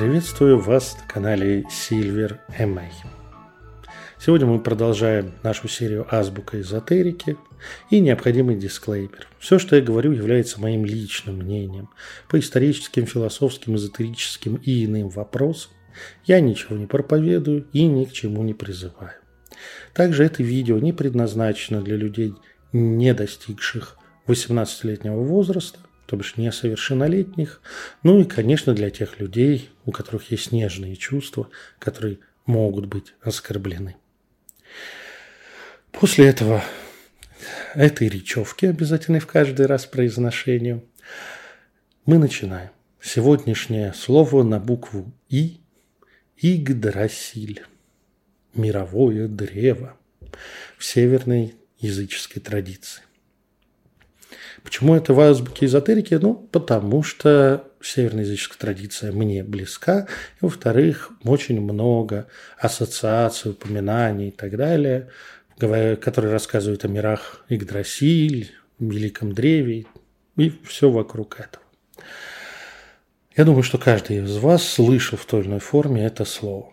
Приветствую вас на канале Silver MA. Сегодня мы продолжаем нашу серию «Азбука эзотерики» и необходимый дисклеймер. Все, что я говорю, является моим личным мнением. По историческим, философским, эзотерическим и иным вопросам я ничего не проповедую и ни к чему не призываю. Также это видео не предназначено для людей, не достигших 18-летнего возраста, то бишь несовершеннолетних, ну и, конечно, для тех людей, у которых есть нежные чувства, которые могут быть оскорблены. После этого этой речевки, обязательной в каждый раз произношению, мы начинаем. Сегодняшнее слово на букву «И» – Игдрасиль, мировое древо в северной языческой традиции. Почему это в азбуке эзотерики? Ну, потому что северноязыческая традиция мне близка. И, во-вторых, очень много ассоциаций, упоминаний и так далее, которые рассказывают о мирах Игдрасиль, Великом Древе и все вокруг этого. Я думаю, что каждый из вас слышал в той или иной форме это слово.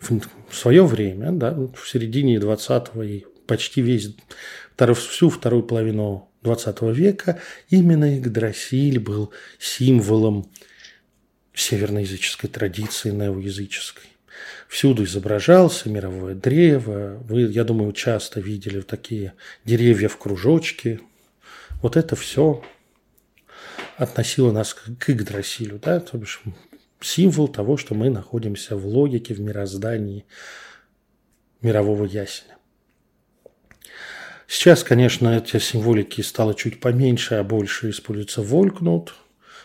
В свое время, да, в середине 20-го и почти весь, всю вторую половину 20 века именно Игдрасиль был символом северноязыческой традиции, неоязыческой. Всюду изображался мировое древо. Вы, я думаю, часто видели такие деревья в кружочке. Вот это все относило нас к Игдрасилю, да, то бишь символ того, что мы находимся в логике, в мироздании мирового ясеня. Сейчас, конечно, эти символики стало чуть поменьше, а больше используется волкнут,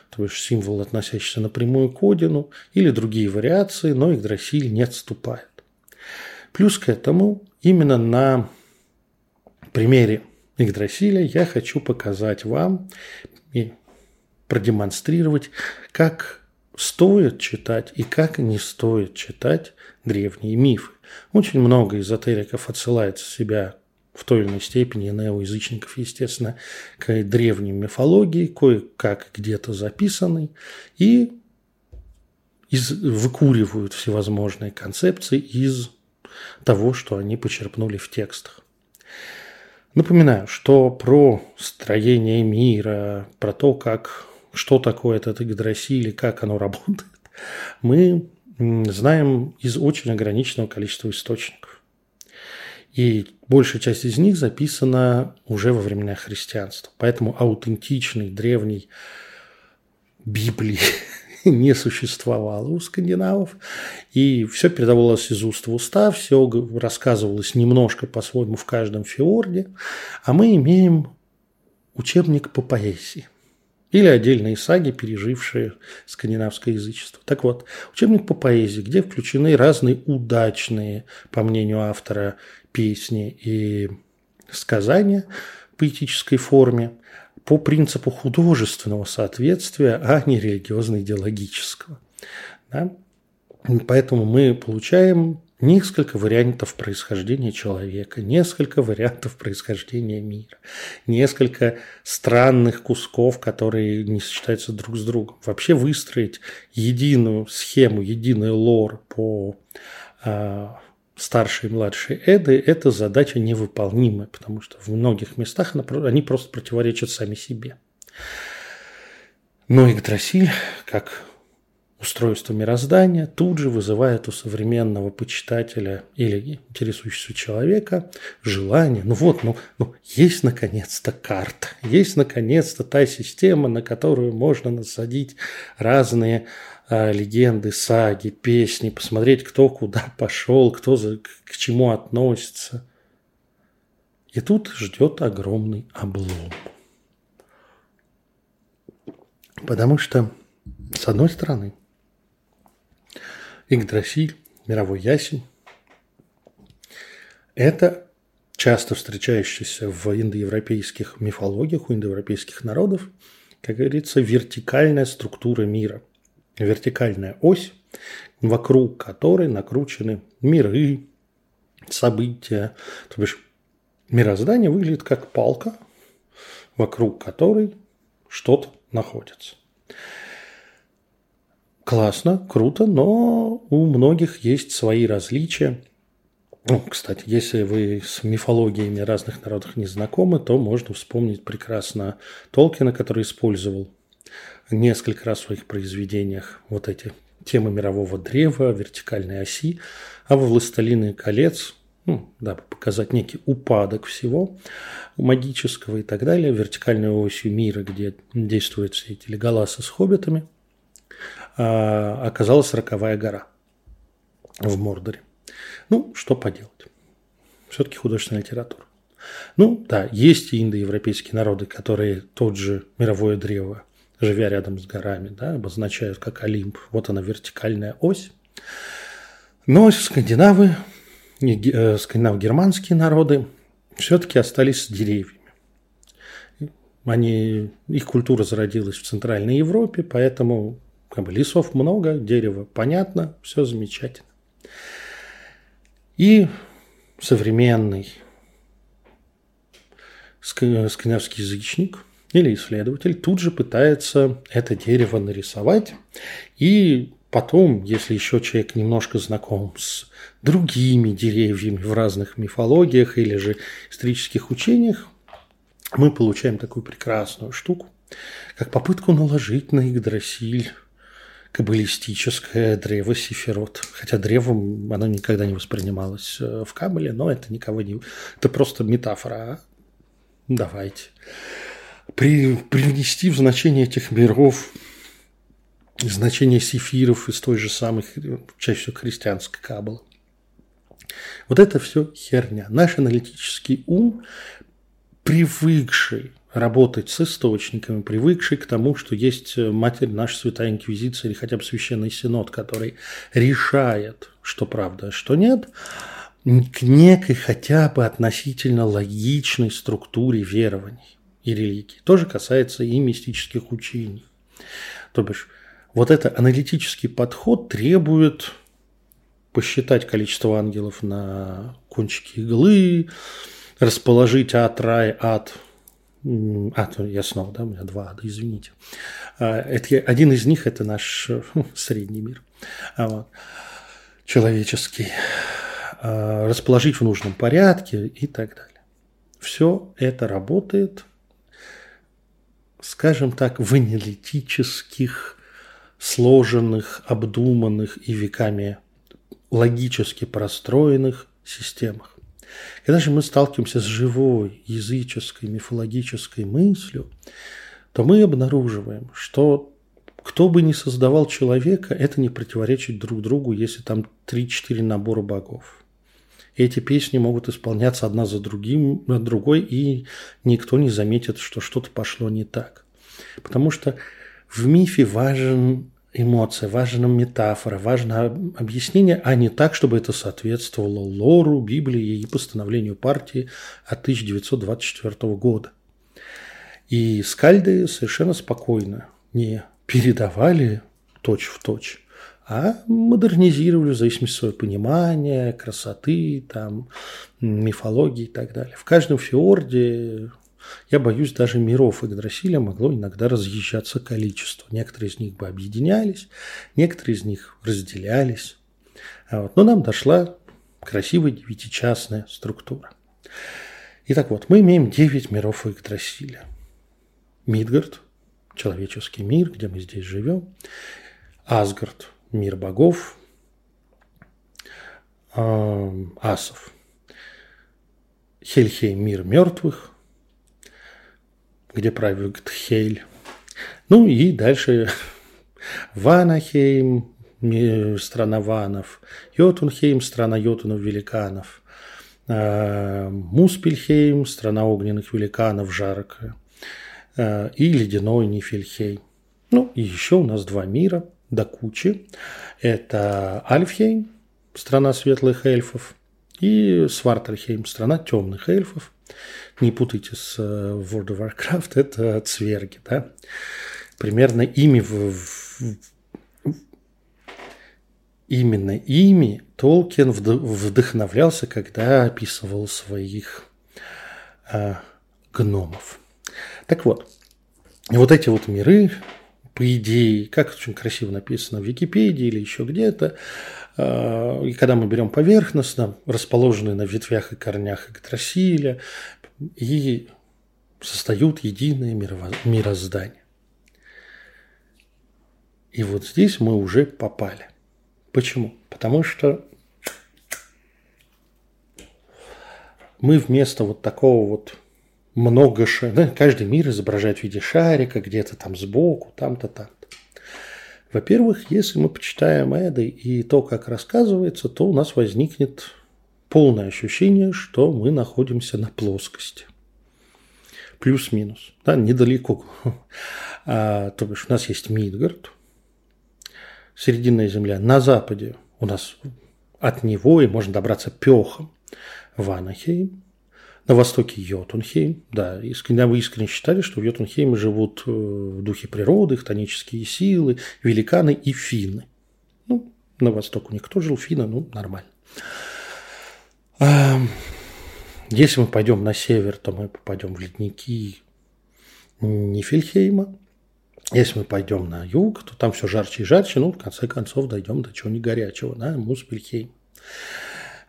то есть символ, относящийся напрямую к Одину, или другие вариации, но Игдрасиль не отступает. Плюс к этому, именно на примере Игдрасиля я хочу показать вам и продемонстрировать, как стоит читать и как не стоит читать древние мифы. Очень много эзотериков отсылает себя в той или иной степени неоязычников, естественно, к древней мифологии, кое-как где-то записанной, и из, выкуривают всевозможные концепции из того, что они почерпнули в текстах. Напоминаю, что про строение мира, про то, как, что такое этот Игдрасиль и как оно работает, мы знаем из очень ограниченного количества источников. И большая часть из них записана уже во времена христианства. Поэтому аутентичной древней Библии не существовало у скандинавов. И все передавалось из уст в уста, все рассказывалось немножко по-своему в каждом фиорде. А мы имеем учебник по поэзии. Или отдельные саги, пережившие скандинавское язычество. Так вот, учебник по поэзии, где включены разные удачные, по мнению автора, песни и сказания в поэтической форме по принципу художественного соответствия, а не религиозно-идеологического. Да? Поэтому мы получаем несколько вариантов происхождения человека, несколько вариантов происхождения мира, несколько странных кусков, которые не сочетаются друг с другом. Вообще выстроить единую схему, единый лор по старшие и младшие эды, эта задача невыполнимая, потому что в многих местах они просто противоречат сами себе. Но Игдрасиль, как устройство мироздания, тут же вызывает у современного почитателя или интересующегося человека желание, ну вот, ну, ну есть наконец-то карта, есть наконец-то та система, на которую можно насадить разные легенды, саги, песни, посмотреть, кто куда пошел, кто за, к чему относится. И тут ждет огромный облом. Потому что, с одной стороны, Игдрасиль, мировой ясень, это часто встречающийся в индоевропейских мифологиях у индоевропейских народов, как говорится, вертикальная структура мира – вертикальная ось, вокруг которой накручены миры, события. То бишь мироздание выглядит как палка, вокруг которой что-то находится. классно, круто, но у многих есть свои различия. Ну, кстати, если вы с мифологиями разных народов не знакомы, то можно вспомнить прекрасно Толкина, который использовал несколько раз в своих произведениях вот эти темы мирового древа, вертикальной оси, а во «Властелины колец», ну, дабы показать некий упадок всего магического и так далее, вертикальной осью мира, где действуют все эти леголасы с хоббитами, а, оказалась Роковая гора в Мордоре. Ну, что поделать. Все-таки художественная литература. Ну, да, есть и индоевропейские народы, которые тот же мировое древо, живя рядом с горами, да, обозначают как Олимп. Вот она вертикальная ось. Но скандинавы, э, скандинав-германские народы все-таки остались с деревьями. Они, их культура зародилась в Центральной Европе, поэтому как бы, лесов много, дерева понятно, все замечательно. И современный скандинавский язычник или исследователь тут же пытается это дерево нарисовать и потом, если еще человек немножко знаком с другими деревьями в разных мифологиях или же исторических учениях, мы получаем такую прекрасную штуку, как попытку наложить на Игдрасиль каббалистическое древо Сифирот. Хотя древом оно никогда не воспринималось э, в Кабале, но это никого не... Это просто метафора. А? Давайте. При... Привнести в значение этих миров значение сифиров из той же самой, чаще всего, христианской Каббалы. Вот это все херня. Наш аналитический ум, привыкший работать с источниками, привыкший к тому, что есть э, Матерь наша Святая Инквизиция или хотя бы Священный Синод, который решает, что правда, а что нет, к некой хотя бы относительно логичной структуре верований и религий. Тоже касается и мистических учений. То бишь, вот этот аналитический подход требует посчитать количество ангелов на кончике иглы, расположить ад, рай, ад а, я снова, да, у меня два ада, извините. А, это, один из них – это наш хм, средний мир, а вот, человеческий. А, расположить в нужном порядке и так далее. Все это работает, скажем так, в аналитических, сложенных, обдуманных и веками логически простроенных системах. Когда же мы сталкиваемся с живой языческой, мифологической мыслью, то мы обнаруживаем, что кто бы ни создавал человека, это не противоречит друг другу, если там 3-4 набора богов. Эти песни могут исполняться одна за другим, другой, и никто не заметит, что что-то пошло не так. Потому что в мифе важен эмоция, важна метафора, важно объяснение, а не так, чтобы это соответствовало лору, Библии и постановлению партии от 1924 года. И скальды совершенно спокойно не передавали точь в точь, а модернизировали в зависимости от своего понимания, красоты, там, мифологии и так далее. В каждом фиорде я боюсь, даже миров Игдрасиля могло иногда разъезжаться количество. Некоторые из них бы объединялись, некоторые из них разделялись. А вот. Но нам дошла красивая девятичастная структура. Итак, вот мы имеем 9 миров Игдрасиля. Мидгард – человеческий мир, где мы здесь живем. Асгард – мир богов. Асов – Хельхейм – мир мертвых где правит Хейль. Ну и дальше Ванахейм, страна ванов, Йотунхейм, страна йотунов-великанов, Муспельхейм, страна огненных великанов, жаркая, а, и ледяной Нифельхейм. Ну, и еще у нас два мира до кучи. Это Альфхейм, страна светлых эльфов, и Свартальхейм, страна темных эльфов. Не путайте с э, World of Warcraft, это цверги, да. Примерно ими в, в, именно ими Толкин вдохновлялся, когда описывал своих э, гномов. Так вот, вот эти вот миры по идее, как очень красиво написано в Википедии или еще где-то, э, и когда мы берем поверхностно, расположенные на ветвях и корнях Игдрасиля, и создают единое мироздание. И вот здесь мы уже попали. Почему? Потому что мы вместо вот такого вот много ша... да, каждый мир изображает в виде шарика, где-то там сбоку, там-то, там-то. Во-первых, если мы почитаем Эды и то, как рассказывается, то у нас возникнет полное ощущение, что мы находимся на плоскости. Плюс-минус, да, недалеко. А, то бишь у нас есть Мидгард, Серединная земля. На западе у нас от него и можно добраться пехом в Анахейм. На востоке Йотунхейм. Да, искренне, вы искренне считали, что в Йотунхейме живут э, в духе природы, хтонические силы, великаны и финны. Ну, на восток у них кто жил, финны, ну, нормально. Если мы пойдем на север, то мы попадем в ледники Нифельхейма. Если мы пойдем на юг, то там все жарче и жарче, ну, в конце концов, дойдем до чего-нибудь горячего, да, Муспельхейм.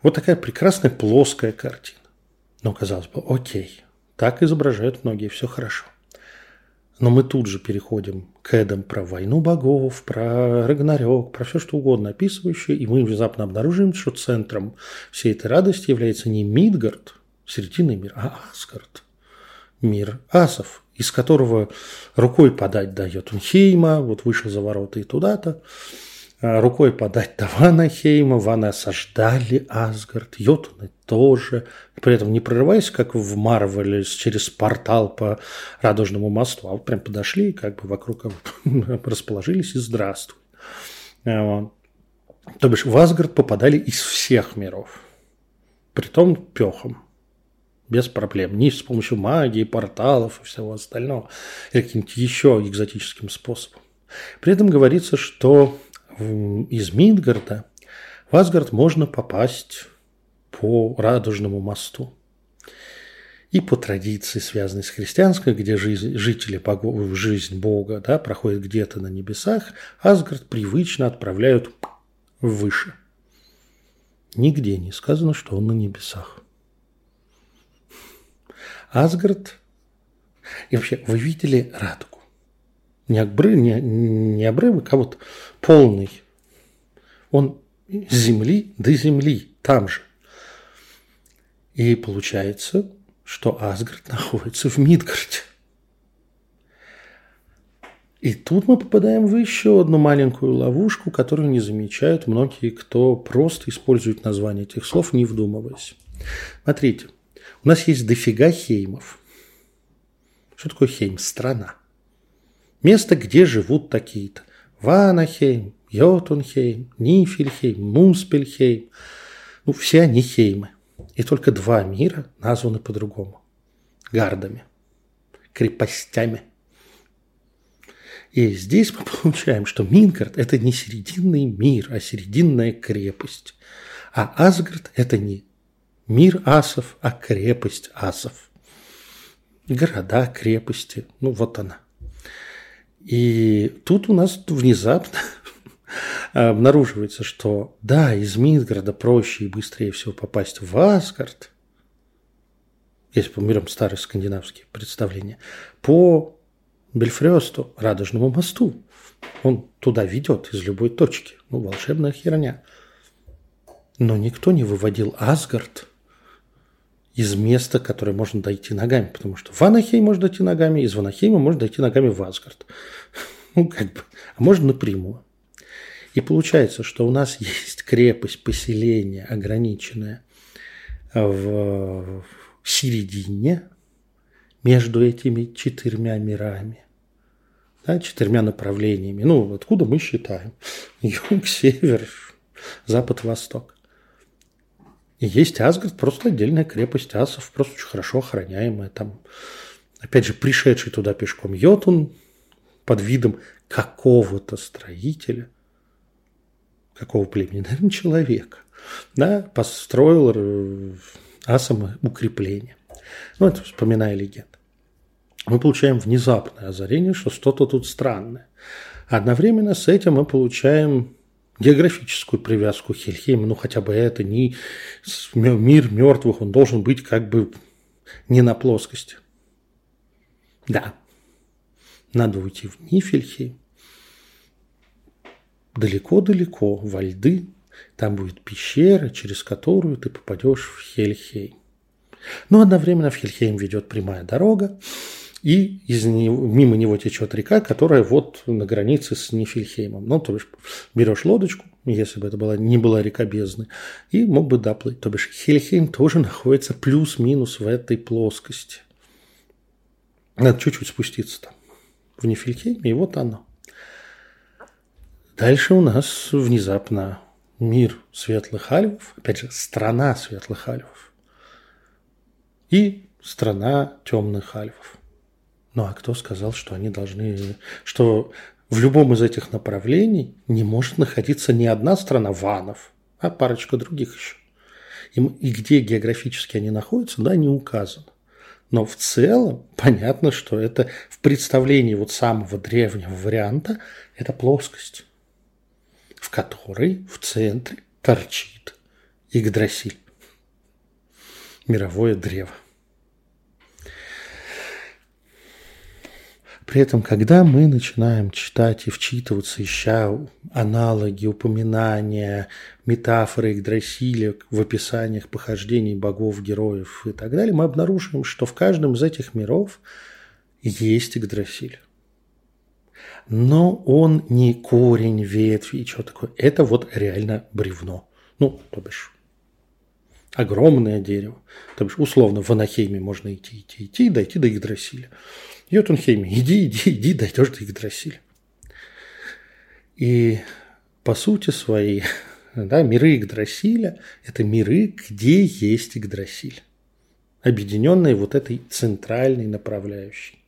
Вот такая прекрасная плоская картина. Но, казалось бы, окей, так изображают многие, все хорошо. Но мы тут же переходим к Эдам про войну богов, про Рагнарёк, про все что угодно описывающее, и мы внезапно обнаружим, что центром всей этой радости является не Мидгард, серединный мир, а Асгард, мир асов, из которого рукой подать до Йотунхейма, вот вышел за ворота и туда-то, рукой подать до Ванахейма, Ваны осаждали Асгард, Йотуны тоже, при этом не прорываясь, как в Марвеле, через портал по Радужному мосту, а вот прям подошли, как бы вокруг расположились и здравствуй. А То бишь в Асгард попадали из всех миров, притом пехом без проблем. Не с помощью магии, порталов и всего остального, или каким-то еще экзотическим способом. При этом говорится, что из Мидгарда в Асгард можно попасть по Радужному мосту. И по традиции, связанной с христианской, где жизнь, жители жизнь Бога да, проходит где-то на небесах, Асгард привычно отправляют выше. Нигде не сказано, что он на небесах. Асгард. И вообще, вы видели радугу? Не, обрыв, не, не обрывок, а вот полный. Он с земли до земли, там же. И получается, что Асгард находится в Мидгарде. И тут мы попадаем в еще одну маленькую ловушку, которую не замечают многие, кто просто использует название этих слов, не вдумываясь. Смотрите, у нас есть дофига хеймов. Что такое хейм? Страна. Место, где живут такие-то. Ванахейм, Йотунхейм, Нифельхейм, Муспельхейм. Ну, все они хеймы. И только два мира названы по-другому. Гардами. Крепостями. И здесь мы получаем, что Мингард – это не серединный мир, а серединная крепость. А Асгард – это не Мир асов, а крепость асов. Города, крепости. Ну, вот она. И тут у нас внезапно обнаруживается, что да, из Мидгарда проще и быстрее всего попасть в Асгард, если мы берем старые скандинавские представления, по Бельфрёсту, Радужному мосту. Он туда ведет из любой точки. Ну, волшебная херня. Но никто не выводил Асгард из места, которое можно дойти ногами, потому что в Ванахейм можно дойти ногами, из Ванахейма можно дойти ногами в Асгард. Ну, как бы, а можно напрямую. И получается, что у нас есть крепость, поселение ограниченное в середине между этими четырьмя мирами, да, четырьмя направлениями. Ну, откуда мы считаем? Юг, север, запад, восток. И есть Асгард, просто отдельная крепость асов, просто очень хорошо охраняемая. Там, опять же, пришедший туда пешком Йотун под видом какого-то строителя, какого племени, наверное, человека, да, построил асам укрепление. Ну, это вспоминая легенду. мы получаем внезапное озарение, что что-то тут странное. Одновременно с этим мы получаем географическую привязку Хельхейма, ну хотя бы это не мир мертвых, он должен быть как бы не на плоскости. Да, надо уйти в Нифельхейм, далеко-далеко, во льды, там будет пещера, через которую ты попадешь в Хельхейм. Но одновременно в Хельхейм ведет прямая дорога, и из него, мимо него течет река, которая вот на границе с Нифельхеймом. Ну, то бишь, берешь лодочку, если бы это была, не была река бездны, и мог бы доплыть. То бишь, Хельхейм тоже находится плюс-минус в этой плоскости. Надо чуть-чуть спуститься там в Нифельхейме, и вот оно. Дальше у нас внезапно мир светлых альвов, опять же, страна светлых альвов и страна темных альвов. Ну а кто сказал, что они должны, что в любом из этих направлений не может находиться не одна страна ванов, а парочка других еще. И, и где географически они находятся, да, не указано. Но в целом понятно, что это в представлении вот самого древнего варианта это плоскость, в которой в центре торчит Игдрасиль, мировое древо. При этом, когда мы начинаем читать и вчитываться, ища аналоги, упоминания, метафоры Игдрасиля в описаниях похождений богов, героев и так далее, мы обнаруживаем, что в каждом из этих миров есть Игдрасиль. Но он не корень, ветви и что такое. Это вот реально бревно. Ну, то бишь, огромное дерево. То бишь, условно, в Анахейме можно идти, идти, идти, дойти до Игдрасиля. Йотунхейме, иди, иди, иди, дойдешь до Игдрасиля. И по сути своей, да, миры Игдрасиля – это миры, где есть Игдрасиль, объединенные вот этой центральной направляющей.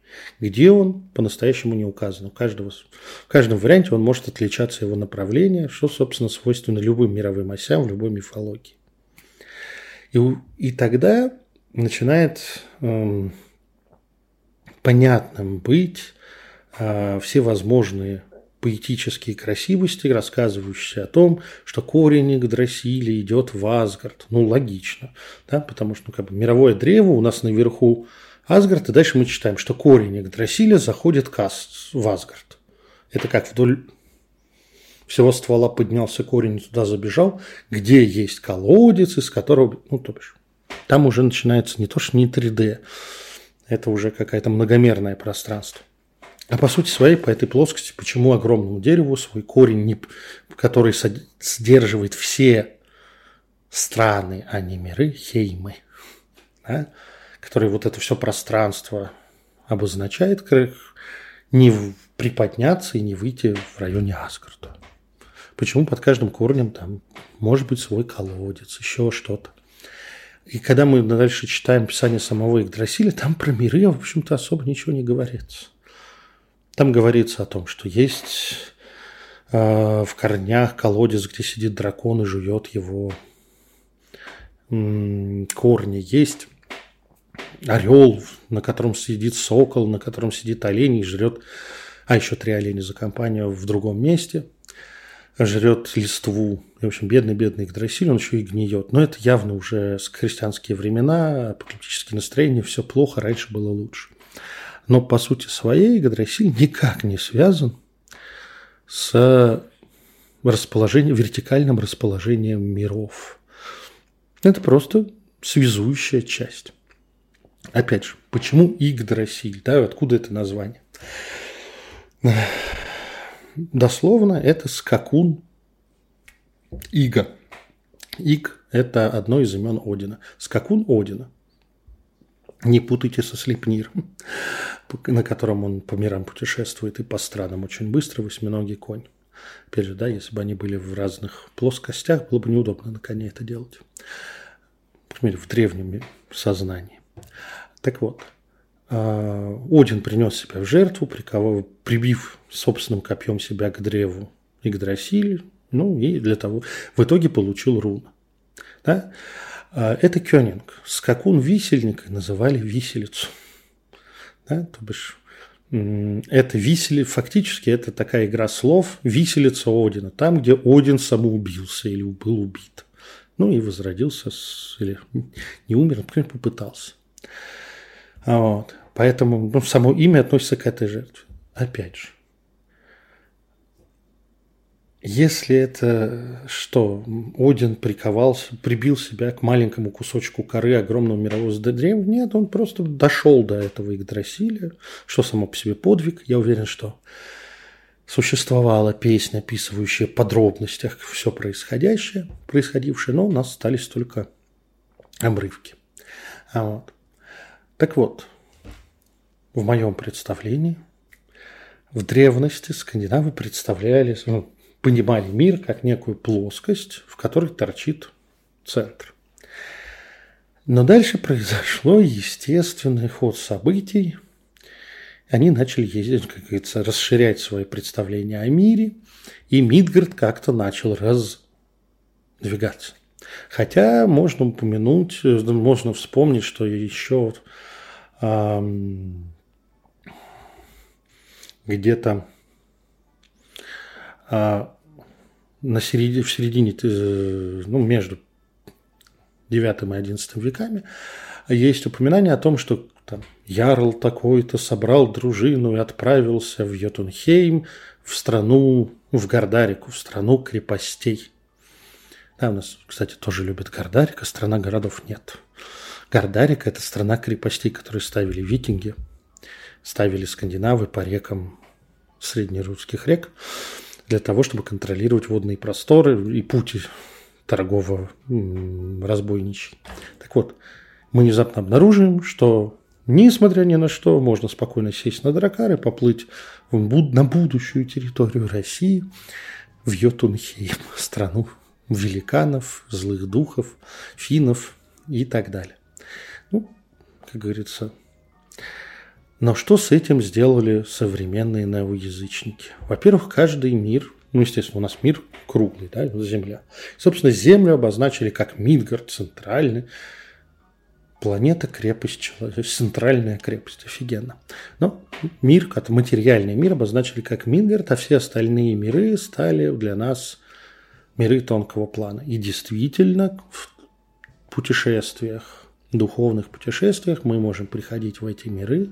Где он, по-настоящему не указан. У каждого, в каждом варианте он может отличаться его направление, что, собственно, свойственно любым мировым осям в любой мифологии. И, и тогда начинает эм, понятным быть э, всевозможные поэтические красивости, рассказывающие о том, что корень Игдрасиля идет в Асгард. Ну, логично, да, потому что ну, как бы, мировое древо у нас наверху Асгард, и дальше мы читаем, что корень Игдрасиля заходит в Асгард. Это как вдоль всего ствола поднялся корень, туда забежал, где есть колодец, из которого, ну, то бишь, там уже начинается не то, что не 3D, это уже какое-то многомерное пространство. А по сути своей, по этой плоскости, почему огромному дереву свой корень, который сдерживает все страны, а не миры, хеймы, да, который вот это все пространство обозначает, не приподняться и не выйти в районе Асгарда. Почему под каждым корнем там может быть свой колодец, еще что-то. И когда мы дальше читаем писание самого Игдрасиля, там про миры, в общем-то, особо ничего не говорится. Там говорится о том, что есть э, в корнях колодец, где сидит дракон и жует его м, корни. Есть орел, на котором сидит сокол, на котором сидит олень и жрет, а еще три оленя за компанию в другом месте – жрет листву. И, в общем, бедный-бедный Игдрасиль, он еще и гниет. Но это явно уже с христианские времена, апокалиптические настроения, все плохо, раньше было лучше. Но по сути своей Игдрасиль никак не связан с расположением, вертикальным расположением миров. Это просто связующая часть. Опять же, почему Игдрасиль? Да, откуда это название? Дословно это скакун Ига. Иг – это одно из имен Одина. Скакун Одина. Не путайте со Слепниром, на котором он по мирам путешествует и по странам очень быстро, восьминогий конь. Опять же, да, если бы они были в разных плоскостях, было бы неудобно на коне это делать. Например, в древнем сознании. Так вот, Один принес себя в жертву, приковав, прибив собственным копьем себя к древу Игдрасиль, ну и для того, в итоге получил руну. Да? А, это Кёнинг. Скакун висельника называли виселицу. Да? То бишь, это висели, фактически это такая игра слов «виселица Одина», там, где Один самоубился или был убит. Ну и возродился, с, или не умер, например, попытался. Вот. Поэтому ну, само имя относится к этой жертве. Опять же, если это что, Один приковался, прибил себя к маленькому кусочку коры огромного мирового древнего, нет, он просто дошел до этого Игдрасиля, что само по себе подвиг. Я уверен, что существовала песня, описывающая в подробностях все происходящее, происходившее, но у нас остались только обрывки. А вот. Так вот, в моем представлении в древности скандинавы представляли, ну, понимали мир как некую плоскость, в которой торчит центр. Но дальше произошло естественный ход событий. Они начали ездить, как говорится, расширять свои представления о мире, и Мидгард как-то начал раздвигаться. Хотя можно упомянуть, можно вспомнить, что еще эм, где-то э, на середине, в середине, э, ну, между 9 и 11 веками есть упоминание о том, что там, Ярл такой-то собрал дружину и отправился в Йотунхейм, в страну, в Гордарику, в страну крепостей. Да, у нас, кстати, тоже любят Гордарик, страна городов нет. Гордарик – это страна крепостей, которые ставили викинги, ставили скандинавы по рекам среднерусских рек для того, чтобы контролировать водные просторы и пути торгово-разбойничий. Так вот, мы внезапно обнаружим, что несмотря ни на что, можно спокойно сесть на дракар и поплыть на будущую территорию России, в Йотунхейм, страну великанов, злых духов, финнов и так далее. Ну, как говорится, но что с этим сделали современные неоязычники? Во-первых, каждый мир, ну, естественно, у нас мир круглый, да, Земля. Собственно, Землю обозначили как Мидгард, центральный, планета, крепость, центральная крепость, офигенно. Но мир, как материальный мир обозначили как Мидгард, а все остальные миры стали для нас миры тонкого плана. И действительно, в путешествиях духовных путешествиях мы можем приходить в эти миры,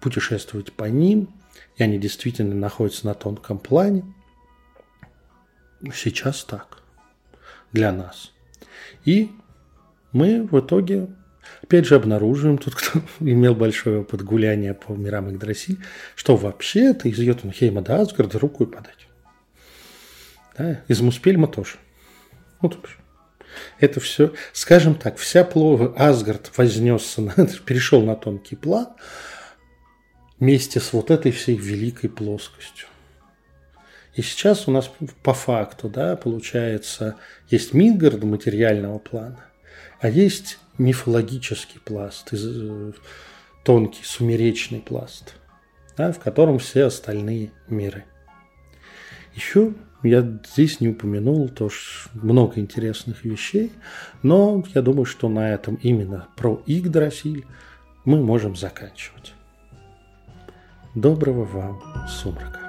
путешествовать по ним, и они действительно находятся на тонком плане. Сейчас так. Для нас. И мы в итоге, опять же, обнаруживаем, тут кто имел большой опыт гуляния по мирам Игдрасиль, что вообще-то из Йотунхейма до Асгарда рукой подать. Да? Из Муспельма тоже. Вот, это все, скажем так, вся плова Асгард вознесся, на, перешел на тонкий план вместе с вот этой всей великой плоскостью. И сейчас у нас по факту, да, получается, есть Мидгард материального плана, а есть мифологический пласт, э, тонкий, сумеречный пласт, да, в котором все остальные миры. Еще я здесь не упомянул тоже много интересных вещей, но я думаю, что на этом именно про Игдрасиль мы можем заканчивать. Доброго вам сумрака!